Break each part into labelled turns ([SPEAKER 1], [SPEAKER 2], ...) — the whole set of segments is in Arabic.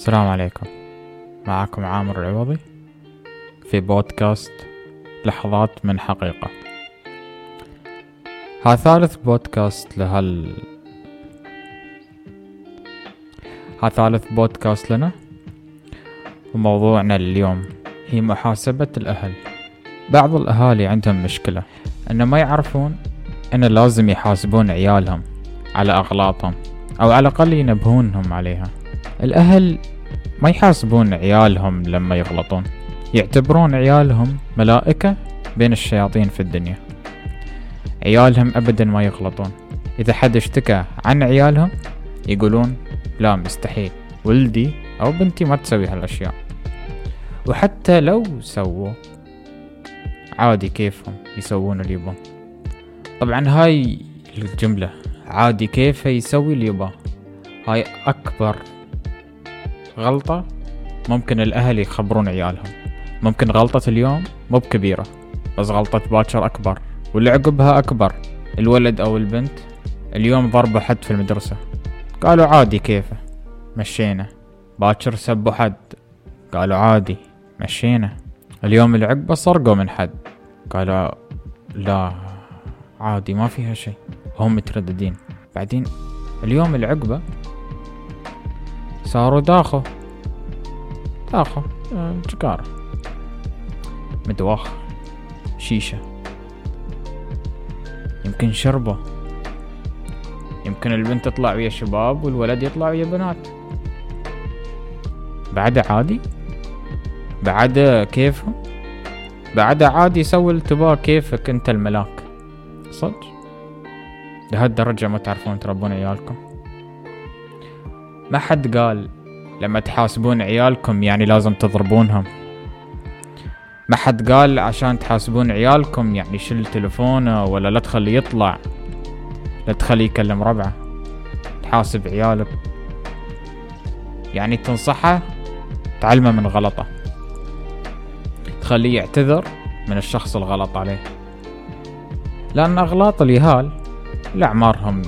[SPEAKER 1] السلام عليكم. معكم عامر العوضي في بودكاست لحظات من حقيقة. ها ثالث بودكاست لهال ها ثالث بودكاست لنا. وموضوعنا اليوم هي محاسبة الأهل. بعض الأهالي عندهم مشكلة أن ما يعرفون أن لازم يحاسبون عيالهم على أغلاطهم أو على الأقل ينبهونهم عليها. الأهل ما يحاسبون عيالهم لما يغلطون. يعتبرون عيالهم ملائكة بين الشياطين في الدنيا. عيالهم أبدا ما يغلطون. إذا حد اشتكى عن عيالهم يقولون لا مستحيل. ولدي أو بنتي ما تسوي هالأشياء. وحتى لو سووا عادي كيفهم يسوون اللي يبون. طبعا هاي الجملة عادي كيفه يسوي اللي يباه. هاي أكبر غلطة ممكن الأهل يخبرون عيالهم. ممكن غلطة اليوم مو بكبيرة بس غلطة باكر أكبر واللي عقبها أكبر الولد أو البنت. اليوم ضربوا حد في المدرسة. قالوا عادي كيفه؟ مشينا. باكر سبوا حد قالوا عادي مشينا. اليوم اللي عقبه سرقوا من حد. قالوا لا عادي ما فيها شيء. هم مترددين. بعدين اليوم اللي عقبه صاروا داخو. داخو. سيجارة مدواخ. شيشة. يمكن شربة. يمكن البنت تطلع ويا شباب والولد يطلع ويا بنات. بعد عادي. بعد كيفهم بعد عادي يسوي التباه كيفك انت الملاك. صدق؟ لهالدرجة ما تعرفون تربون عيالكم. ما حد قال لما تحاسبون عيالكم يعني لازم تضربونهم. ما حد قال عشان تحاسبون عيالكم يعني شل تلفونه ولا لا تخليه يطلع لا تخليه يكلم ربعه. تحاسب عيالك. يعني تنصحه تعلمه من غلطه. تخليه يعتذر من الشخص الغلط عليه. لأن أغلاط اليهال لأعمارهم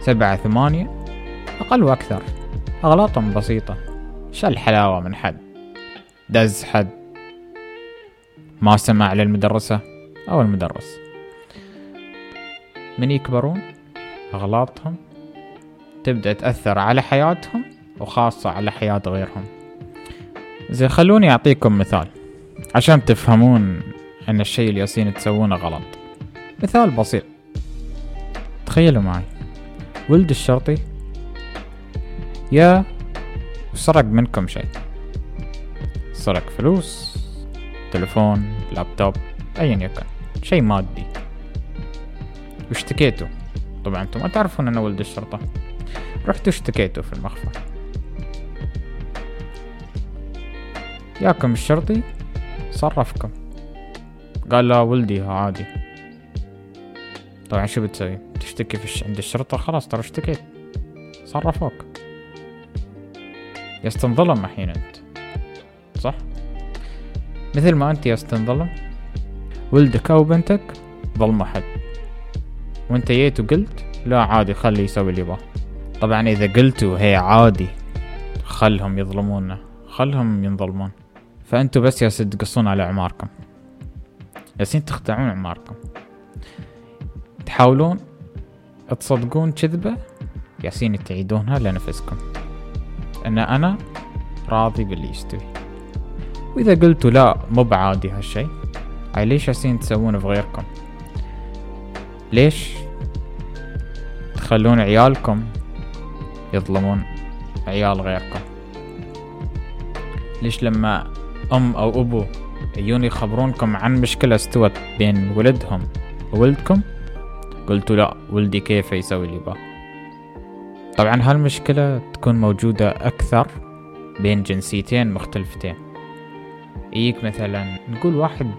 [SPEAKER 1] سبعة ثمانية أقل وأكثر. أغلاطهم بسيطة. شو الحلاوة من حد. دز حد. ما سمع للمدرسة أو المدرس. من يكبرون أغلاطهم؟ تبدأ تأثر على حياتهم وخاصة على حياة غيرهم. زي خلوني أعطيكم مثال. عشان تفهمون أن الشيء اللي ياسين تسوونه غلط. مثال بسيط. تخيلوا معي. ولد الشرطي يا سرق منكم شيء. سرق فلوس تلفون لابتوب ايا يكن. شيء مادي. واشتكيتوا طبعا أنتم ما تعرفون انه ولد الشرطة. رحتوا اشتكيتوا في المخفر ياكم الشرطي؟ صرفكم. قال لا ولدي عادي. طبعا شو بتسوي؟ تشتكي في عند الشرطة؟ خلاص ترى اشتكيت. صرفوك. يستنظلم الحين أنت. صح؟ مثل ما أنت يستنظلم. ولدك أو بنتك ظلموا حد وأنت جيت وقلت لا عادي خلي يسوي اللي يبغاه. طبعا إذا قلتوا هي عادي خلهم يظلمونا خلهم ينظلمون. فأنتوا بس ياسين تقصون على اعماركم ياسين تخدعون اعماركم تحاولون تصدقون كذبة ياسين تعيدونها لنفسكم. أن أنا راضي باللي يستوي وإذا قلتوا لا مو بعادي هالشي. هاي ليش ياسين تسوونه في غيركم ليش تخلون عيالكم يظلمون عيال غيركم؟ ليش لما أم أو أبو يجون يخبرونكم عن مشكلة استوت بين ولدهم وولدكم قلتوا لا ولدي كيف يسوي اللي باه طبعا هالمشكلة تكون موجودة أكثر بين جنسيتين مختلفتين. يجيك مثلا نقول واحد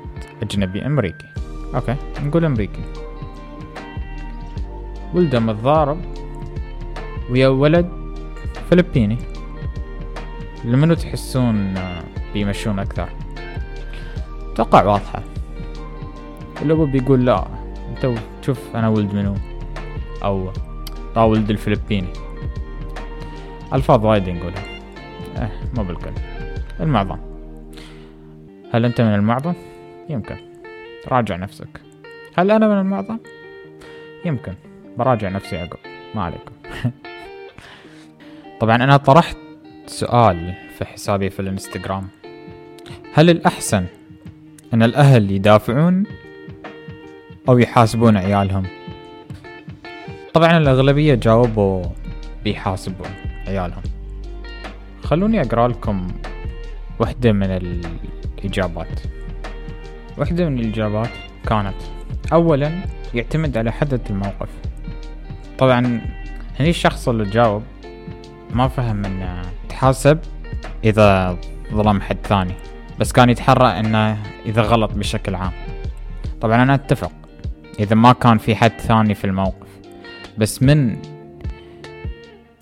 [SPEAKER 1] أجنبي أمريكي. أوكي نقول أمريكي. ولده متضارب ويا ولد فلبيني. لمنو تحسون بيمشون أكثر؟ توقع واضحة. الأبو بيقول لا أنت شوف أنا ولد منو؟ أو طا ولد الفلبيني ألفاظ وايد نقولها. آه مو بالكل. المعظم. هل أنت من المعظم؟ يمكن. راجع نفسك. هل أنا من المعظم؟ يمكن. براجع نفسي عقب ما عليكم. طبعا أنا طرحت سؤال في حسابي في الانستغرام. هل الأحسن أن الأهل يدافعون أو يحاسبون عيالهم؟ طبعا الأغلبية جاوبوا بيحاسبون عيالهم. خلوني أقرأ لكم وحدة من الإجابات. وحدة من الإجابات كانت أولا يعتمد على حدث الموقف. طبعا هني الشخص اللي جاوب ما فهم إنه يتحاسب إذا ظلم حد ثاني بس كان يتحرى إنه إذا غلط بشكل عام. طبعا أنا أتفق إذا ما كان في حد ثاني في الموقف بس من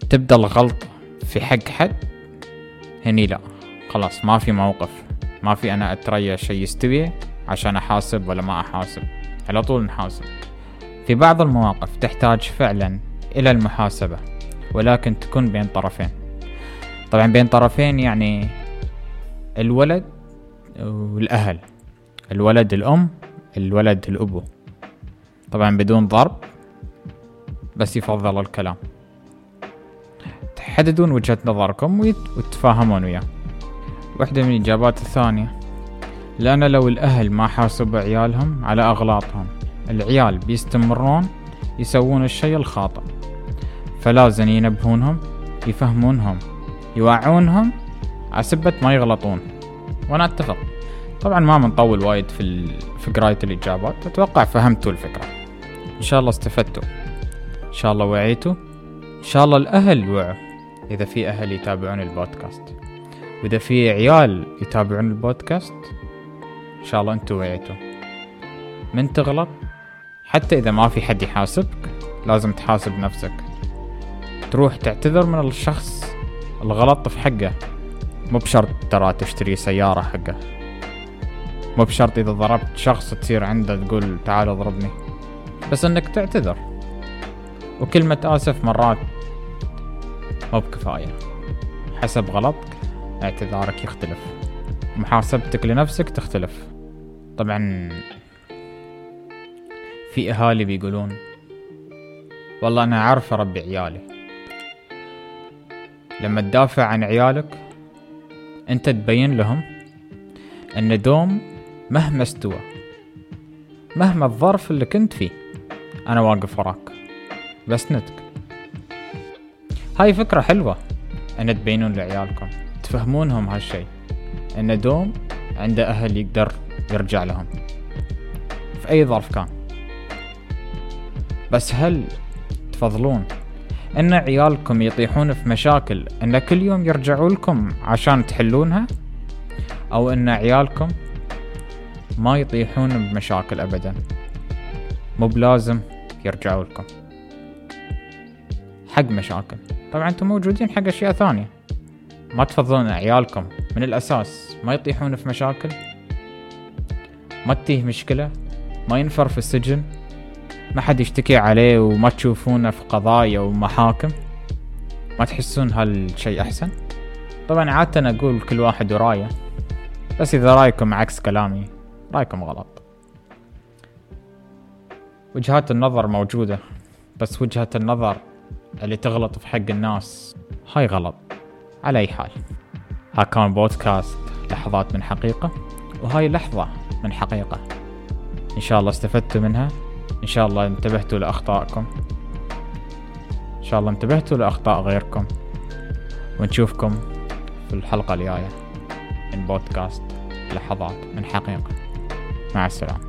[SPEAKER 1] تبدأ الغلطة في حق حد هني لا. خلاص ما في موقف ما في أنا اتريى شيء يستوي عشان أحاسب ولا ما أحاسب. على طول نحاسب. في بعض المواقف تحتاج فعلا إلى المحاسبة ولكن تكون بين طرفين. طبعا بين طرفين يعني الولد والأهل الولد الأم الولد الأبو. طبعا بدون ضرب بس يفضل الكلام. تحددون وجهة نظركم وتتفاهمون وياه. واحدة من الإجابات الثانية. لأن لو الأهل ما حاسبوا عيالهم على أغلاطهم العيال بيستمرون يسوون الشيء الخاطئ. فلازم ينبهونهم يفهمونهم يوعونهم عسبة ما يغلطون. وأنا أتفق. طبعا ما بنطول وايد في. في قراية الإجابات. أتوقع فهمتوا الفكرة. إن شاء الله استفدتوا. إن شاء الله وعيتوا إن شاء الله الأهل وعوا إذا في أهل يتابعون البودكاست. وإذا في عيال يتابعون البودكاست إن شاء الله أنتوا وعيتوا. من تغلط؟ حتى إذا ما في حد يحاسبك لازم تحاسب نفسك. تروح تعتذر من الشخص الغلط في حقه. مو بشرط ترى تشتري سيارة حقه. مو بشرط إذا ضربت شخص تصير عنده تقول تعال اضربني. بس إنك تعتذر. وكلمة آسف مرات مو بكفاية. حسب غلطك اعتذارك يختلف. محاسبتك لنفسك تختلف. طبعا في أهالي بيقولون والله أنا عارف أربي عيالي. لما تدافع عن عيالك أنت تبين لهم أن دوم مهما استوى مهما الظرف اللي كنت فيه أنا واقف وراك. بسندك هاي فكرة حلوة. ان تبينون لعيالكم. تفهمونهم هالشي. إن دوم عنده أهل يقدر يرجع لهم. في أي ظرف كان. بس هل تفضلون إن عيالكم يطيحون في مشاكل إن كل يوم يرجعوا لكم عشان تحلونها؟ أو إن عيالكم ما يطيحون بمشاكل ابدا. مو بلازم يرجعوا لكم. حق مشاكل. طبعا أنتم موجودين حق أشياء ثانية. ما تفضلون عيالكم من الأساس ما يطيحون في مشاكل. ما تتيه مشكلة. ما ينفر في السجن. ما حد يشتكي عليه وما تشوفونه في قضايا ومحاكم. ما تحسون هالشي أحسن. طبعا عادة أقول كل واحد ورايه. بس إذا رأيكم عكس كلامي رأيكم غلط. وجهات النظر موجودة بس وجهة النظر اللي تغلط في حق الناس هاي غلط. على أي حال. ها كان بودكاست لحظات من حقيقة وهاي لحظة من حقيقة. إن شاء الله استفدتوا منها. إن شاء الله انتبهتوا لأخطائكم. إن شاء الله انتبهتوا لأخطاء غيركم. ونشوفكم في الحلقة الجاية من بودكاست لحظات من حقيقة. مع السلامة.